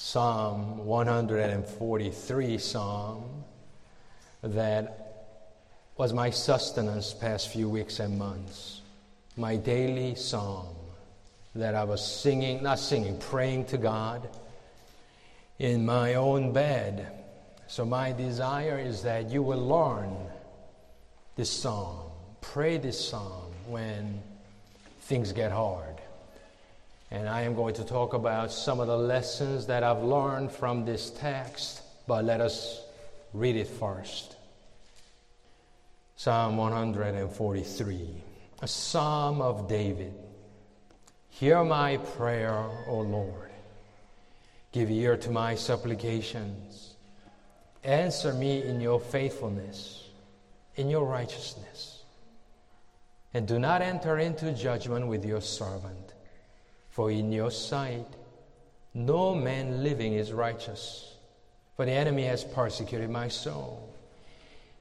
Psalm 143 Psalm that was my sustenance past few weeks and months. My daily psalm that I was singing, not singing, praying to God in my own bed. So my desire is that you will learn this psalm, pray this psalm when things get hard. And I am going to talk about some of the lessons that I've learned from this text, but let us read it first. Psalm 143, a psalm of David. Hear my prayer, O Lord. Give ear to my supplications. Answer me in your faithfulness, in your righteousness. And do not enter into judgment with your servant for in your sight, no man living is righteous. For the enemy has persecuted my soul.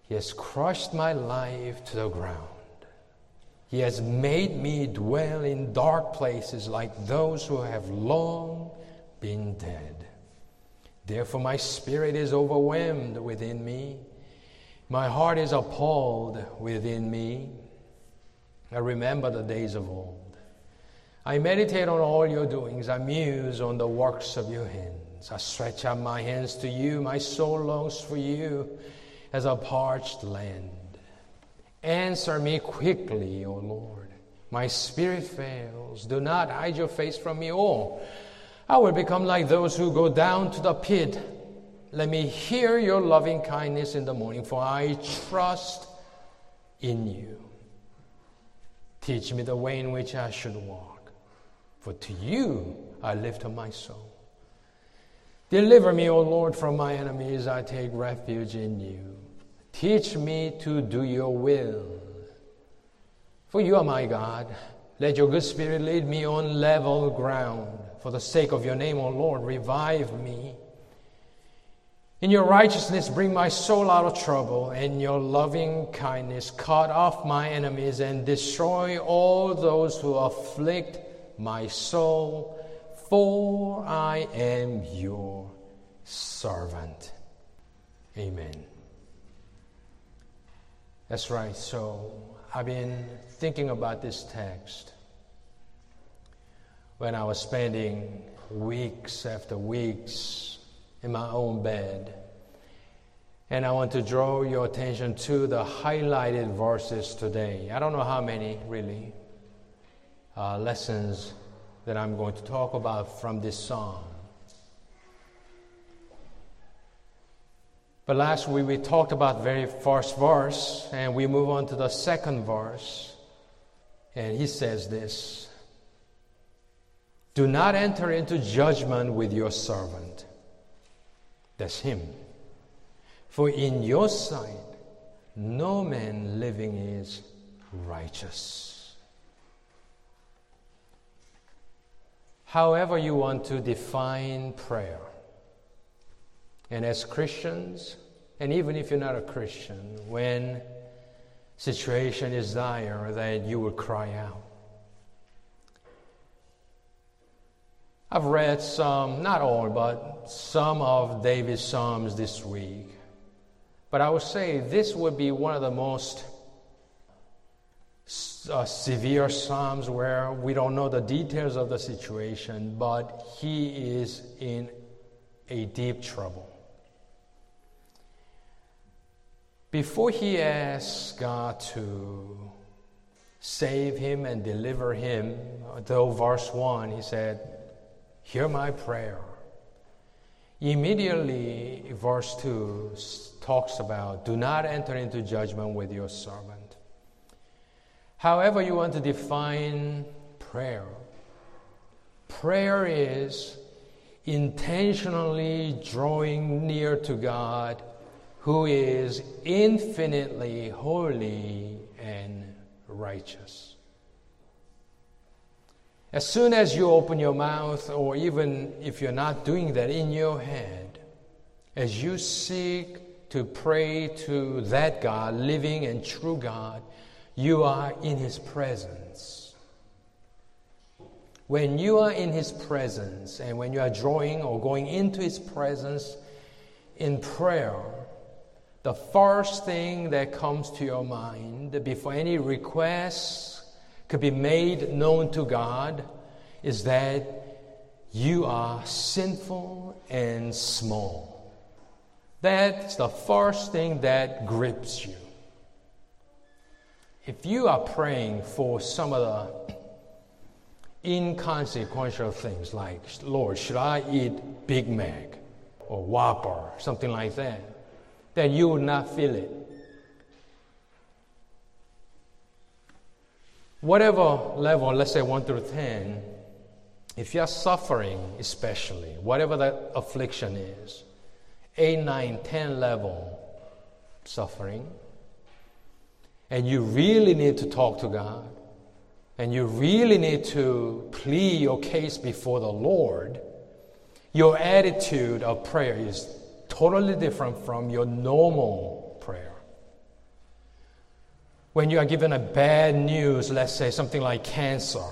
He has crushed my life to the ground. He has made me dwell in dark places like those who have long been dead. Therefore, my spirit is overwhelmed within me. My heart is appalled within me. I remember the days of old I meditate on all your doings. I muse on the works of your hands. I stretch out my hands to you. My soul longs for you as a parched land. Answer me quickly, O Lord. My spirit fails. Do not hide your face from me, or I will become like those who go down to the pit. Let me hear your loving kindness in the morning, for I trust in you. Teach me the way in which I should walk for to you I lift up my soul. Deliver me, O Lord, from my enemies. I take refuge in you. Teach me to do your will. For you are my God. Let your good spirit lead me on level ground. For the sake of your name, O Lord, revive me. In your righteousness, bring my soul out of trouble. In your loving kindness, cut off my enemies and destroy all those who afflict my soul, for I am your servant. Amen. That's right. So I've been thinking about this text when I was spending weeks after weeks in my own bed. And I want to draw your attention to the highlighted verses today. I don't know how many, really, uh, lessons that I'm going to talk about from this psalm. But last week we talked about very first verse, and we move on to the second verse. And he says this Do not enter into judgment with your servant. That's him. For in your sight, no man living is righteous. However you want to define prayer. And as Christians, and even if you're not a Christian, when situation is dire, that you will cry out. I've read some, not all, but some of David's Psalms this week. But I would say this would be one of the most uh, severe Psalms where we don't know the details of the situation, but he is in a deep trouble. Before he asks God to save him and deliver him, though verse 1, he said, Hear my prayer. Immediately, verse 2 talks about, Do not enter into judgment with your servant. However, you want to define prayer, prayer is intentionally drawing near to God who is infinitely holy and righteous. As soon as you open your mouth, or even if you're not doing that in your head, as you seek to pray to that God, living and true God, you are in His presence. when you are in His presence and when you are drawing or going into His presence in prayer, the first thing that comes to your mind before any request could be made known to God is that you are sinful and small. That's the first thing that grips you. If you are praying for some of the inconsequential things like, Lord, should I eat Big Mac or Whopper, something like that, then you will not feel it. Whatever level, let's say 1 through 10, if you're suffering, especially, whatever that affliction is, 8, 9, 10 level suffering, and you really need to talk to God, and you really need to plead your case before the Lord, your attitude of prayer is totally different from your normal prayer. When you are given a bad news, let's say something like cancer,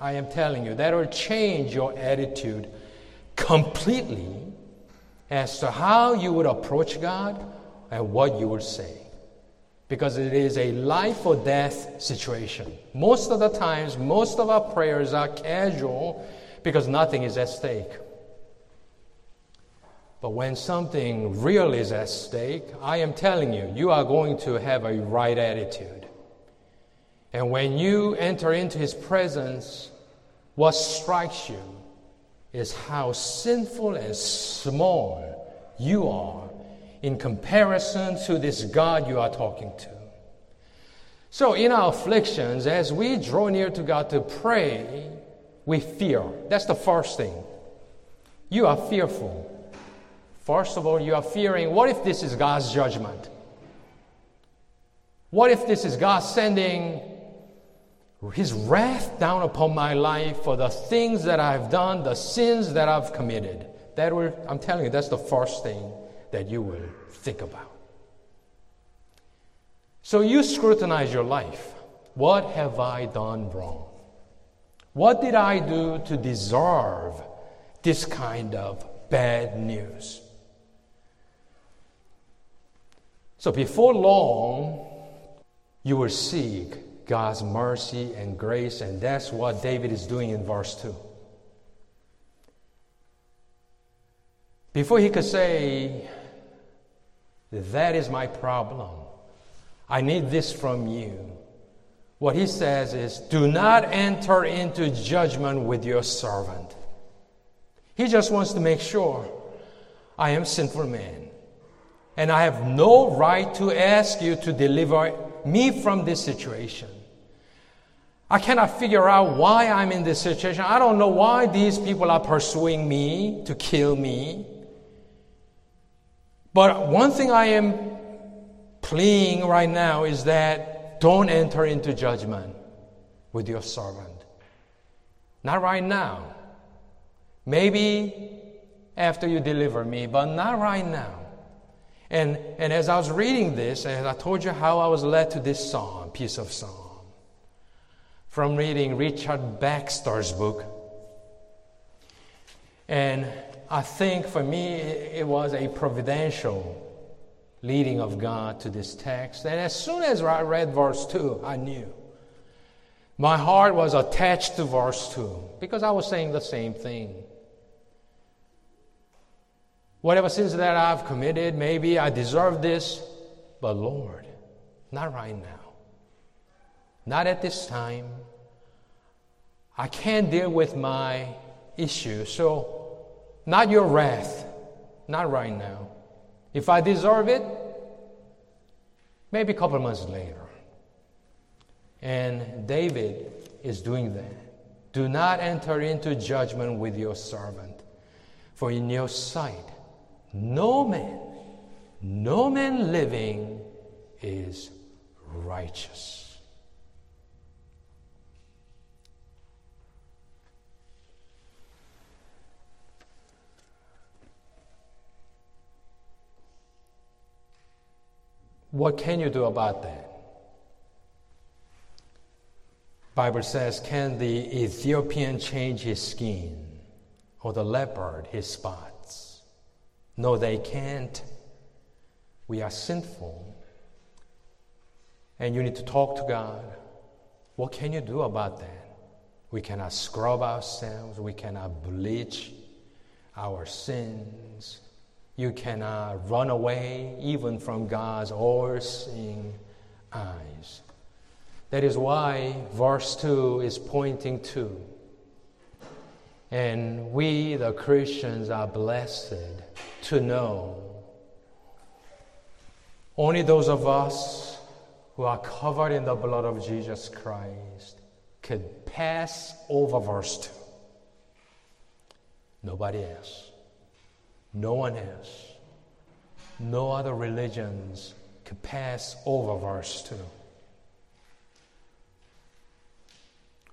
I am telling you, that will change your attitude completely as to how you would approach God and what you would say. Because it is a life or death situation. Most of the times, most of our prayers are casual because nothing is at stake. But when something real is at stake, I am telling you, you are going to have a right attitude. And when you enter into His presence, what strikes you is how sinful and small you are in comparison to this God you are talking to. So, in our afflictions, as we draw near to God to pray, we fear. That's the first thing. You are fearful. First of all, you are fearing what if this is God's judgment? What if this is God sending his wrath down upon my life for the things that I've done, the sins that I've committed. That will, I'm telling you, that's the first thing that you will think about. So you scrutinize your life. What have I done wrong? What did I do to deserve this kind of bad news? So before long, you will seek God's mercy and grace, and that's what David is doing in verse 2. Before he could say, That is my problem, I need this from you, what he says is, Do not enter into judgment with your servant. He just wants to make sure I am sinful man. And I have no right to ask you to deliver me from this situation. I cannot figure out why I'm in this situation. I don't know why these people are pursuing me to kill me. But one thing I am pleading right now is that don't enter into judgment with your servant. Not right now. Maybe after you deliver me, but not right now. And, and as I was reading this, and I told you how I was led to this psalm, piece of psalm, from reading Richard Baxter's book. And I think for me, it was a providential leading of God to this text. And as soon as I read verse 2, I knew. My heart was attached to verse 2 because I was saying the same thing. Whatever sins that I've committed, maybe I deserve this, but Lord, not right now. Not at this time. I can't deal with my issue, so not your wrath, not right now. If I deserve it, maybe a couple months later. And David is doing that. Do not enter into judgment with your servant, for in your sight no man, no man living is righteous. What can you do about that? Bible says, Can the Ethiopian change his skin or the leopard his spots? No, they can't. We are sinful. And you need to talk to God. What can you do about that? We cannot scrub ourselves, we cannot bleach our sins. You cannot uh, run away even from God's all seeing eyes. That is why verse 2 is pointing to. And we, the Christians, are blessed to know only those of us who are covered in the blood of Jesus Christ could pass over verse 2. Nobody else. No one else. No other religions could pass over verse 2.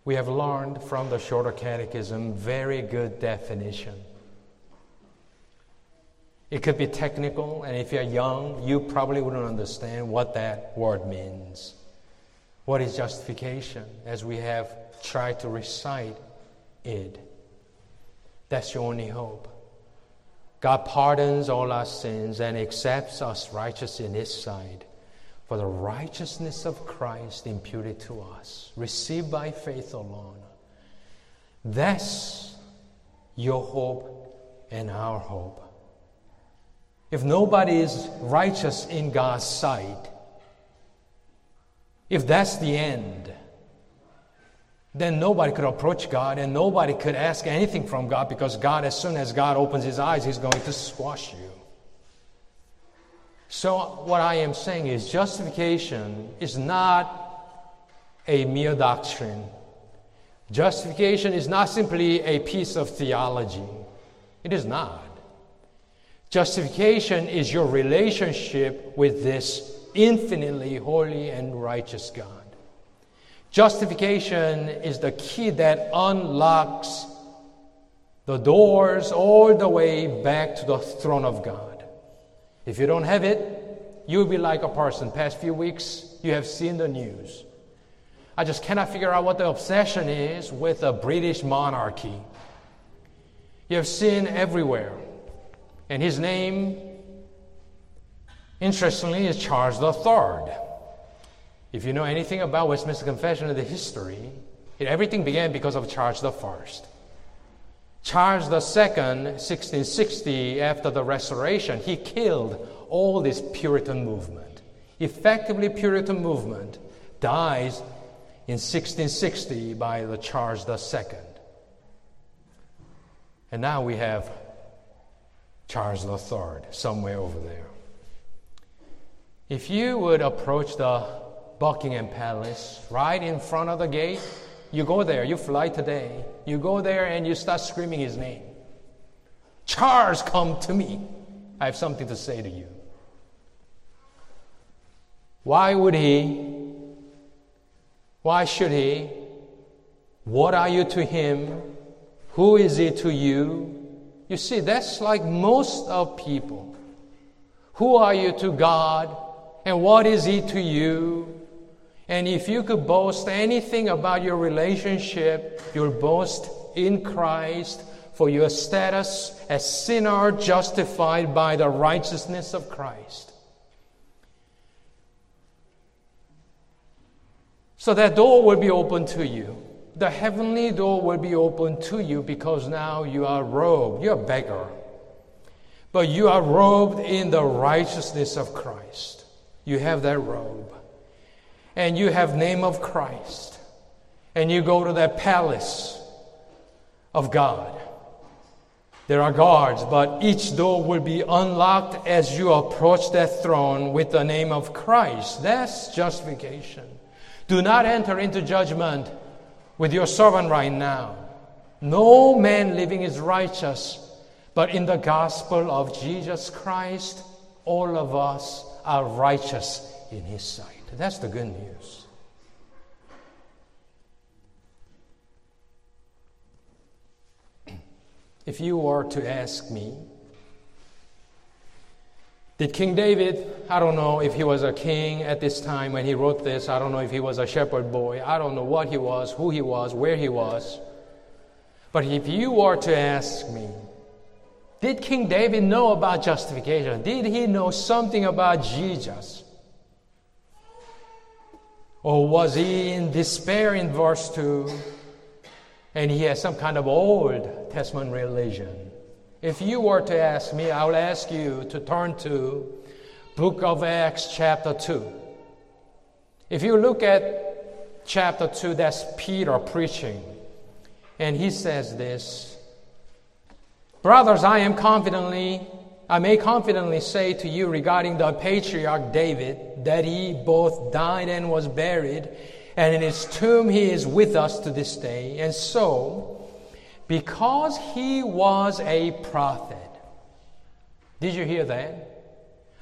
We have learned from the shorter catechism very good definition. It could be technical, and if you're young, you probably wouldn't understand what that word means. What is justification? As we have tried to recite it, that's your only hope. God pardons all our sins and accepts us righteous in His sight for the righteousness of Christ imputed to us, received by faith alone. That's your hope and our hope. If nobody is righteous in God's sight, if that's the end, then nobody could approach God and nobody could ask anything from God because God, as soon as God opens his eyes, he's going to squash you. So, what I am saying is justification is not a mere doctrine. Justification is not simply a piece of theology. It is not. Justification is your relationship with this infinitely holy and righteous God. Justification is the key that unlocks the doors all the way back to the throne of God. If you don't have it, you'll be like a person. Past few weeks, you have seen the news. I just cannot figure out what the obsession is with the British monarchy. You have seen everywhere. And his name, interestingly, is Charles III. If you know anything about Westminster Confession of the history, it, everything began because of Charles I. Charles II, 1660, after the Restoration, he killed all this Puritan movement. Effectively, Puritan movement dies in 1660 by the Charles II. And now we have Charles III somewhere over there. If you would approach the Buckingham Palace right in front of the gate, you go there, you fly today. You go there and you start screaming his name. Charles, come to me. I have something to say to you. Why would he? Why should he? What are you to him? Who is he to you? You see, that's like most of people. Who are you to God? And what is he to you? And if you could boast anything about your relationship, you'll boast in Christ for your status as sinner justified by the righteousness of Christ. So that door will be open to you. The heavenly door will be open to you because now you are robed. You're a beggar. But you are robed in the righteousness of Christ. You have that robe and you have name of Christ and you go to that palace of God. There are guards, but each door will be unlocked as you approach that throne with the name of Christ. That's justification. Do not enter into judgment with your servant right now. No man living is righteous, but in the gospel of Jesus Christ, all of us are righteous in his sight. That's the good news. If you were to ask me, Did King David, I don't know if he was a king at this time when he wrote this. I don't know if he was a shepherd boy. I don't know what he was, who he was, where he was. But if you were to ask me, did King David know about justification? Did he know something about Jesus? Or was he in despair in verse 2 and he has some kind of Old Testament religion? If you were to ask me, I would ask you to turn to book of Acts chapter 2. If you look at chapter 2, that's Peter preaching. And he says this Brothers, I am confidently, I may confidently say to you regarding the patriarch David that he both died and was buried, and in his tomb he is with us to this day. And so, because he was a prophet, did you hear that?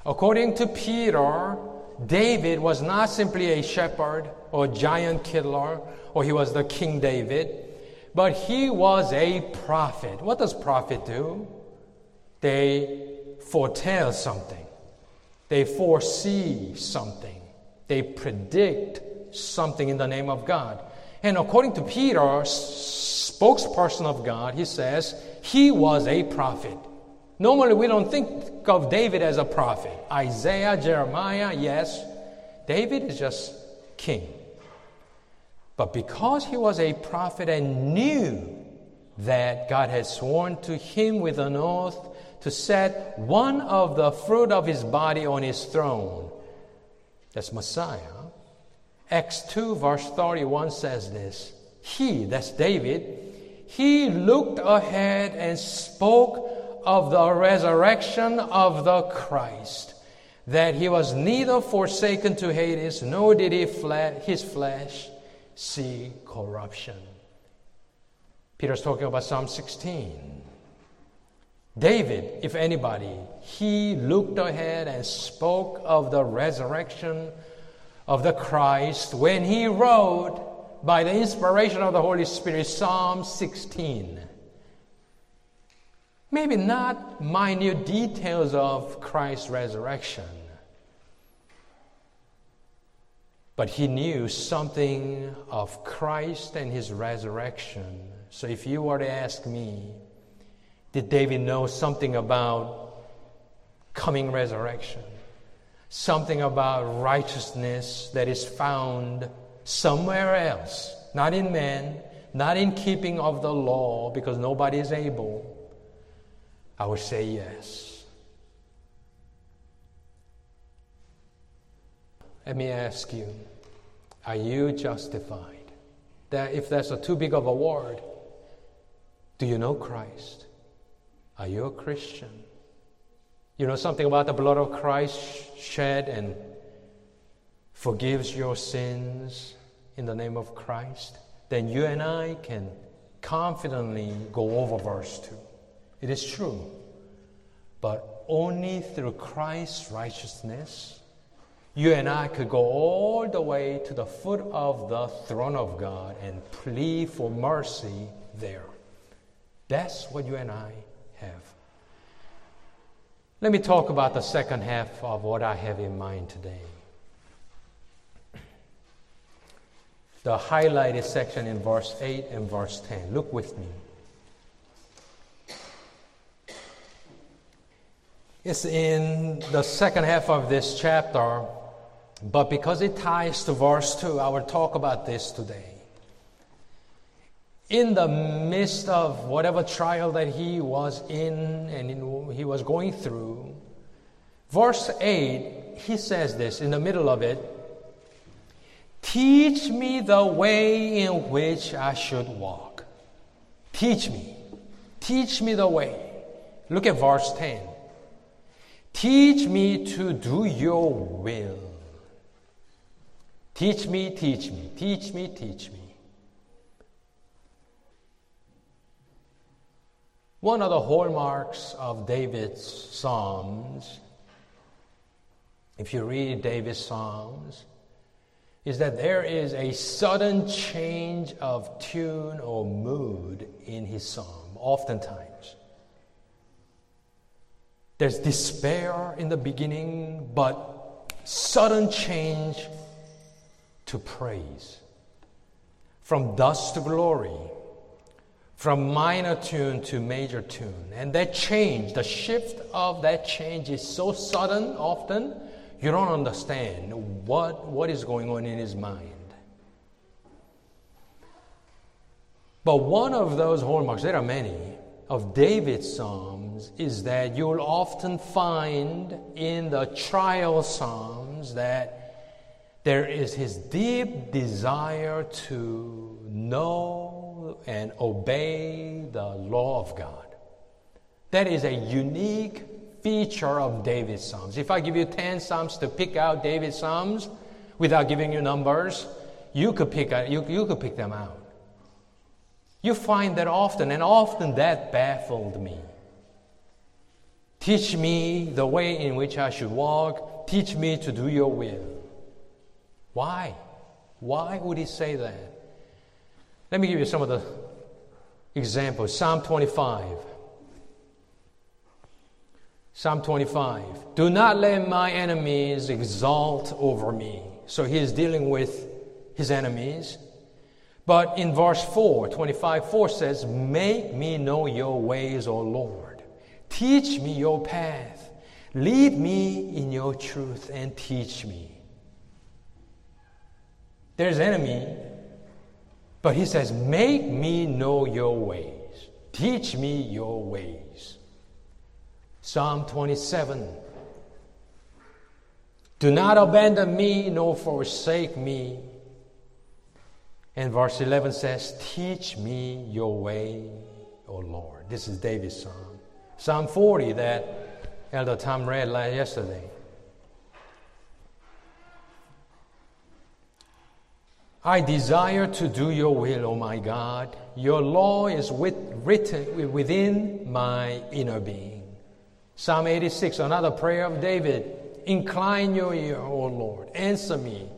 According to Peter, David was not simply a shepherd or giant killer, or he was the King David but he was a prophet. What does prophet do? They foretell something. They foresee something. They predict something in the name of God. And according to Peter, spokesperson of God, he says he was a prophet. Normally, we don't think of David as a prophet. Isaiah, Jeremiah, yes. David is just king. But because he was a prophet and knew that God had sworn to him with an oath to set one of the fruit of his body on his throne, that's Messiah. Acts 2, verse 31 says this He, that's David, he looked ahead and spoke of the resurrection of the Christ, that he was neither forsaken to Hades, nor did he fle- his flesh see corruption. Peter's talking about Psalm 16. David, if anybody, he looked ahead and spoke of the resurrection of the Christ when he wrote, by the inspiration of the Holy Spirit, Psalm 16. Maybe not minute details of Christ's resurrection, But he knew something of Christ and his resurrection. So if you were to ask me, did David know something about coming resurrection? Something about righteousness that is found somewhere else, not in man, not in keeping of the law, because nobody is able? I would say yes. Let me ask you are you justified? That if that's a too big of a word, do you know Christ? Are you a Christian? You know something about the blood of Christ shed and forgives your sins in the name of Christ? Then you and I can confidently go over verse 2. It is true. But only through Christ's righteousness you and I could go all the way to the foot of the throne of God and plead for mercy there. That's what you and I have. Let me talk about the second half of what I have in mind today. The highlighted section in verse 8 and verse 10. Look with me. It's in the second half of this chapter but because it ties to verse 2, I will talk about this today. In the midst of whatever trial that he was in and in, he was going through, verse 8, he says this in the middle of it Teach me the way in which I should walk. Teach me. Teach me the way. Look at verse 10. Teach me to do your will. Teach me, teach me, teach me, teach me. One of the hallmarks of David's Psalms, if you read David's Psalms, is that there is a sudden change of tune or mood in his psalm, oftentimes. There's despair in the beginning, but sudden change to praise. From dust to glory, from minor tune to major tune. And that change, the shift of that change is so sudden often, you don't understand what, what is going on in his mind. But one of those hallmarks, there are many, of David's Psalms is that you'll often find in the trial Psalms that there is his deep desire to know and obey the law of God. That is a unique feature of David's Psalms. If I give you 10 Psalms to pick out David's Psalms without giving you numbers, you could pick, you, you could pick them out. You find that often, and often that baffled me. Teach me the way in which I should walk. Teach me to do your will. Why? Why would he say that? Let me give you some of the examples. Psalm 25. Psalm 25. Do not let my enemies exalt over me. So he is dealing with his enemies. But in verse 4, 25 4 says, Make me know your ways, O Lord. Teach me your path. Lead me in your truth and teach me. There's enemy, but he says, Make me know your ways. Teach me your ways. Psalm 27. Do not abandon me nor forsake me and verse 11 says, Teach me your way, O Lord. This is David's psalm. Psalm 40 that Elder Tom read last yesterday. I desire to do your will, O my God. Your law is with, written within my inner being. Psalm 86, another prayer of David. Incline your ear, O Lord. Answer me,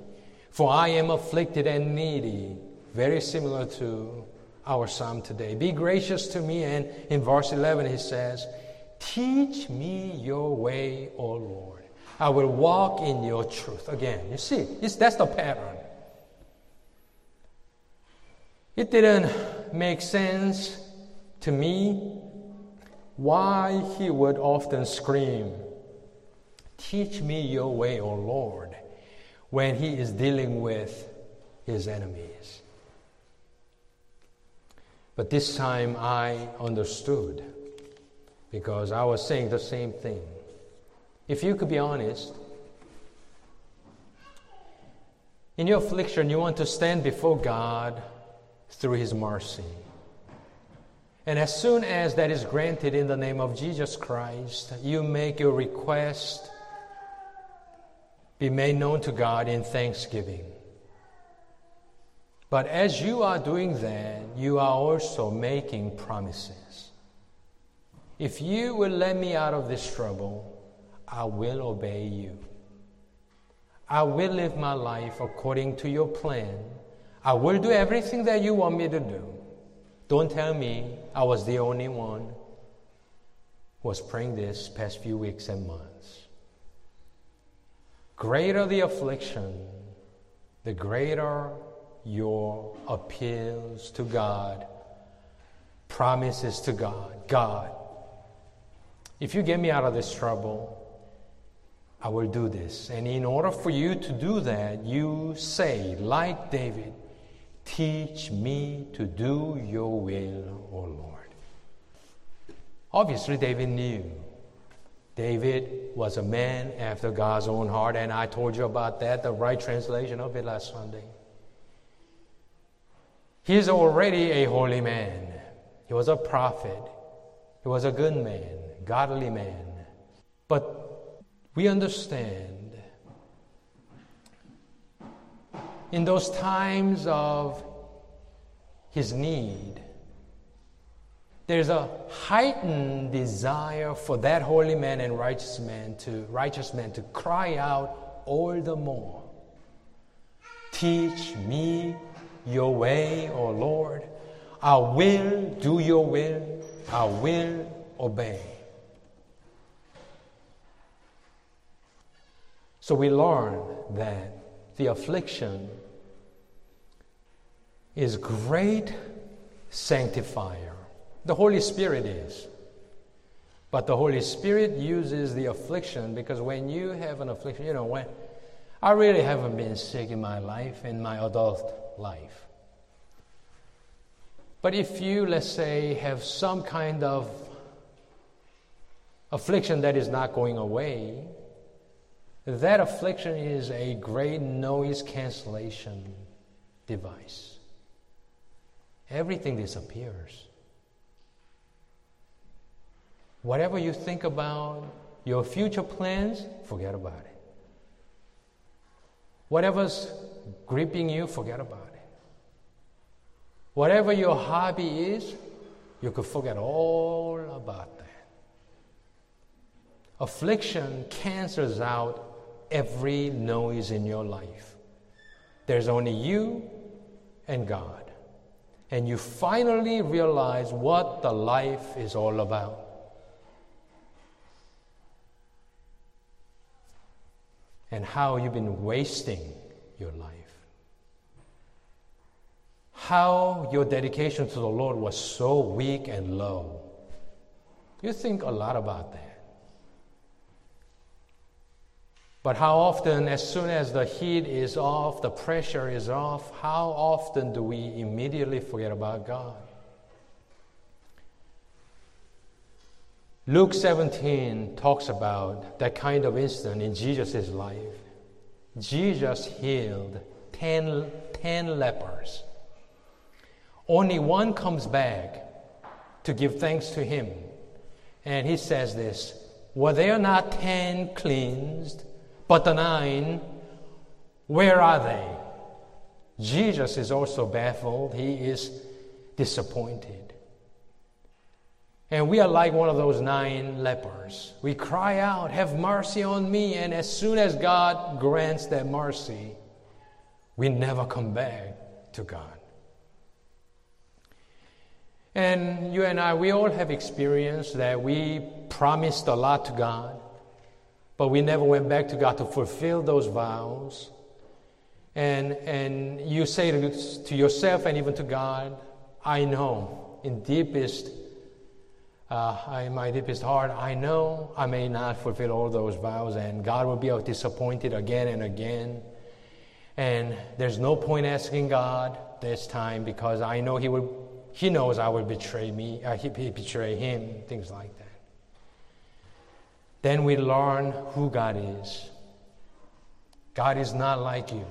for I am afflicted and needy very similar to our psalm today. Be gracious to me. And in verse 11, he says, Teach me your way, O Lord. I will walk in your truth. Again, you see, that's the pattern. It didn't make sense to me why he would often scream, Teach me your way, O Lord, when he is dealing with his enemies. But this time I understood because I was saying the same thing. If you could be honest, in your affliction, you want to stand before God through His mercy. And as soon as that is granted in the name of Jesus Christ, you make your request be made known to God in thanksgiving. But as you are doing that, you are also making promises. If you will let me out of this trouble, I will obey you. I will live my life according to your plan. I will do everything that you want me to do. Don't tell me I was the only one who was praying this past few weeks and months. Greater the affliction, the greater your appeals to God, promises to God. God, if you get me out of this trouble, I will do this. And in order for you to do that, you say, like David, teach me to do your will, O Lord. Obviously, David knew. David was a man after God's own heart, and I told you about that, the right translation of it last Sunday. He is already a holy man. He was a prophet. He was a good man, godly man. But we understand in those times of his need, there's a heightened desire for that holy man and righteous man to righteous man to cry out all the more. Teach me your way, O Lord. I will do your will. I will obey. So we learn that the affliction is great sanctifier. The Holy Spirit is. But the Holy Spirit uses the affliction because when you have an affliction, you know, when I really haven't been sick in my life, in my adult life. But if you, let's say, have some kind of affliction that is not going away, that affliction is a great noise cancellation device. Everything disappears. Whatever you think about your future plans, forget about it. Whatever's gripping you, forget about it. Whatever your hobby is, you could forget all about that. Affliction cancels out every noise in your life. There's only you and God. And you finally realize what the life is all about. and how you've been wasting your life. How your dedication to the Lord was so weak and low. You think a lot about that. But how often, as soon as the heat is off, the pressure is off, how often do we immediately forget about God? Luke 17 talks about that kind of incident in Jesus' life. Jesus healed 10, 10 lepers. Only one comes back to give thanks to him. And he says this Were there not ten cleansed, but the nine, where are they? Jesus is also baffled. He is disappointed. And we are like one of those nine lepers. We cry out, Have mercy on me. And as soon as God grants that mercy, we never come back to God. And you and I, we all have experienced that we promised a lot to God, but we never went back to God to fulfill those vows. And, and you say to, to yourself and even to God, I know in deepest uh, in my deepest heart, I know I may not fulfill all those vows, and God will be disappointed again and again. And there's no point asking God this time because I know He will. He knows I will betray me. Uh, he, he betray Him. Things like that. Then we learn who God is. God is not like you.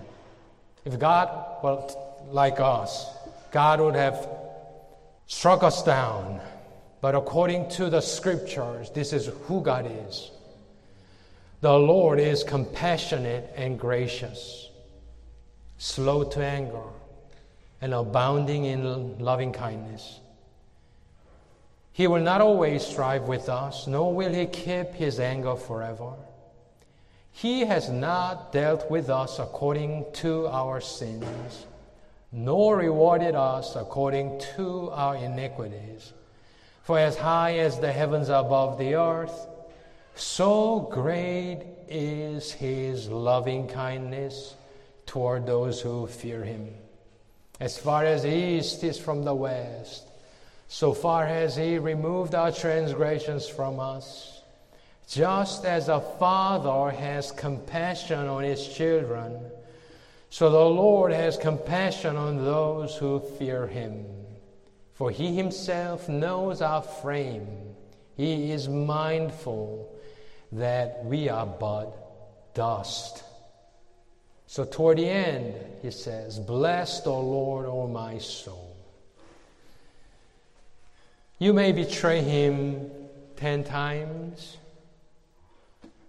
If God were like us, God would have struck us down but according to the scriptures, this is who God is. The Lord is compassionate and gracious, slow to anger, and abounding in loving kindness. He will not always strive with us, nor will he keep his anger forever. He has not dealt with us according to our sins, nor rewarded us according to our iniquities. For as high as the heavens are above the earth, so great is his loving kindness toward those who fear him. As far as the east is from the west, so far has he removed our transgressions from us. Just as a father has compassion on his children, so the Lord has compassion on those who fear him. For he himself knows our frame. He is mindful that we are but dust. So, toward the end, he says, Blessed, O Lord, O my soul. You may betray him ten times,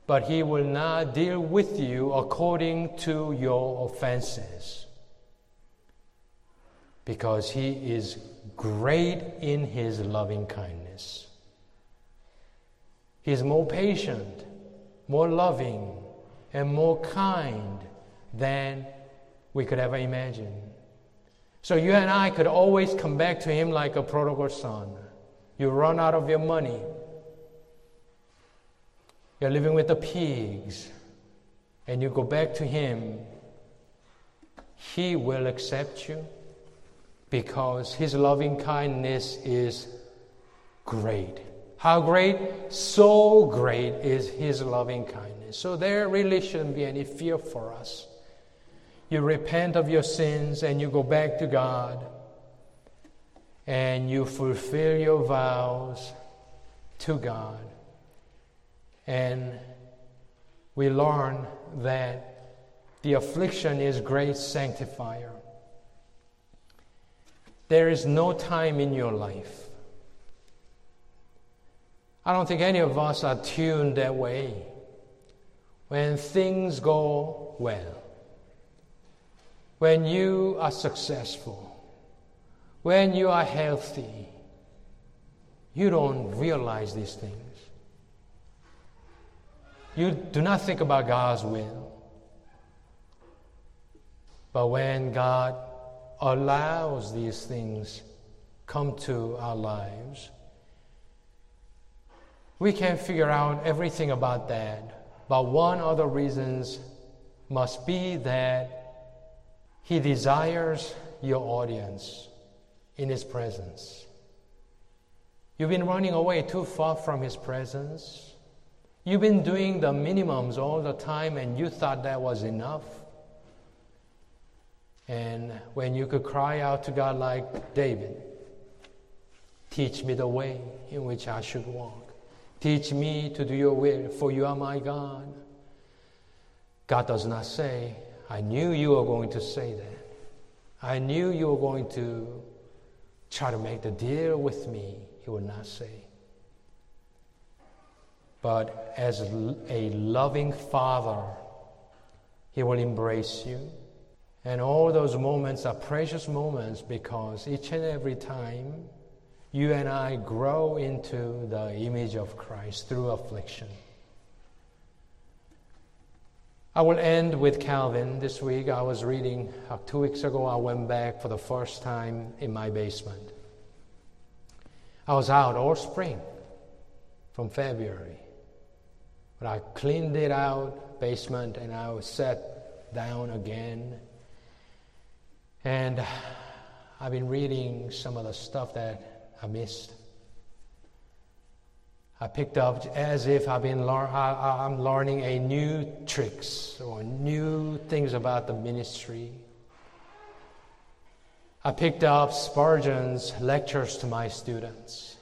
but he will not deal with you according to your offenses, because he is great in his loving kindness. He is more patient, more loving, and more kind than we could ever imagine. So you and I could always come back to him like a prodigal son. You run out of your money. You're living with the pigs. and you go back to Him, He will accept you because His loving kindness is great. How great? So great is His loving kindness. So there really shouldn't be any fear for us. You repent of your sins and you go back to God and you fulfill your vows to God. And we learn that the affliction is great sanctifier. There is no time in your life I don't think any of us are tuned that way. When things go well, when you are successful, when you are healthy, you don't realize these things. You do not think about God's will. But when God allows these things come to our lives, we can figure out everything about that, but one of the reasons must be that He desires your audience in His presence. You've been running away too far from His presence. You've been doing the minimums all the time and you thought that was enough. And when you could cry out to God like David, teach me the way in which I should walk. Teach me to do your will, for you are my God. God does not say, I knew you were going to say that. I knew you were going to try to make the deal with me. He would not say. But as a loving father, he will embrace you. And all those moments are precious moments because each and every time you and I grow into the image of Christ through affliction. I will end with Calvin. This week I was reading, uh, two weeks ago, I went back for the first time in my basement. I was out all spring from February. But I cleaned it out, basement, and I sat down again. And I've been reading some of the stuff that I missed. I picked up as if I've been lear- I, I'm learning a new tricks or new things about the ministry. I picked up Spurgeon's lectures to my students.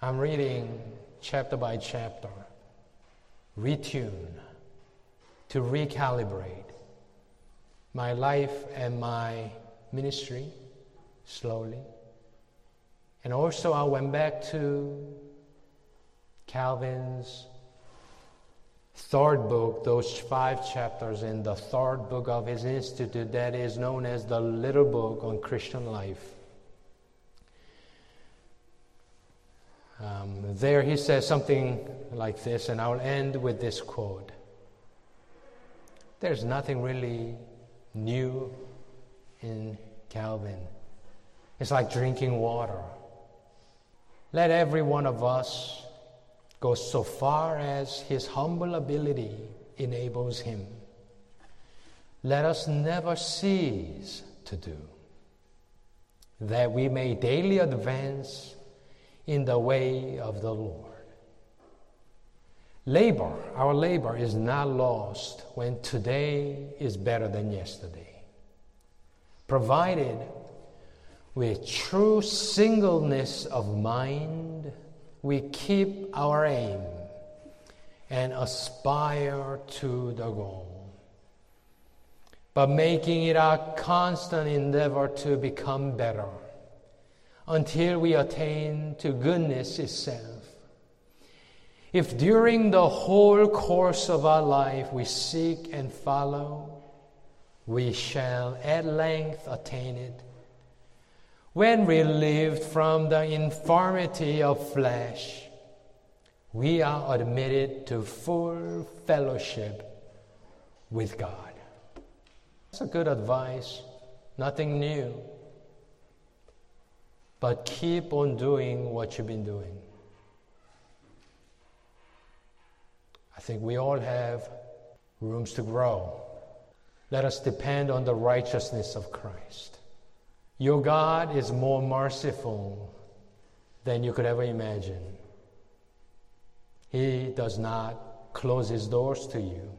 I'm reading chapter by chapter, retune, to recalibrate my life and my ministry slowly. And also, I went back to Calvin's third book, those five chapters in the third book of his institute that is known as the Little Book on Christian Life. Um, there he says something like this, and I'll end with this quote There's nothing really new in Calvin. It's like drinking water. Let every one of us go so far as his humble ability enables him. Let us never cease to do, that we may daily advance in the way of the Lord. Labor, our labor is not lost when today is better than yesterday, provided with true singleness of mind, we keep our aim and aspire to the goal, but making it our constant endeavor to become better until we attain to goodness itself. If during the whole course of our life we seek and follow, we shall at length attain it when relieved from the infirmity of flesh, we are admitted to full fellowship with God. That's a good advice, nothing new. But keep on doing what you've been doing. I think we all have rooms to grow. Let us depend on the righteousness of Christ. Your God is more merciful than you could ever imagine. He does not close his doors to you.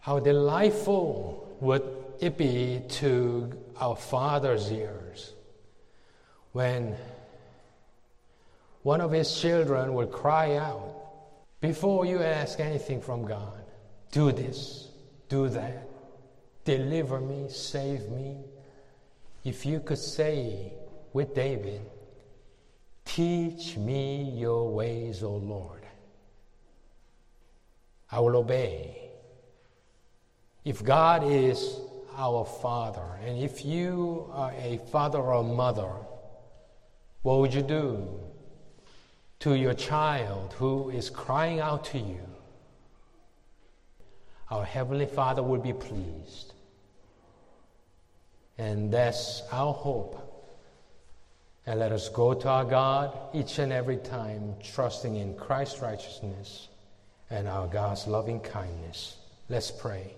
How delightful would it be to our Father's ears when one of his children would cry out before you ask anything from God do this, do that, deliver me, save me. If you could say with David, Teach me your ways, O Lord. I will obey. If God is our Father, and if you are a father or mother, what would you do to your child who is crying out to you? Our Heavenly Father will be pleased. And that's our hope. And let us go to our God each and every time, trusting in Christ's righteousness and our God's loving kindness. Let's pray.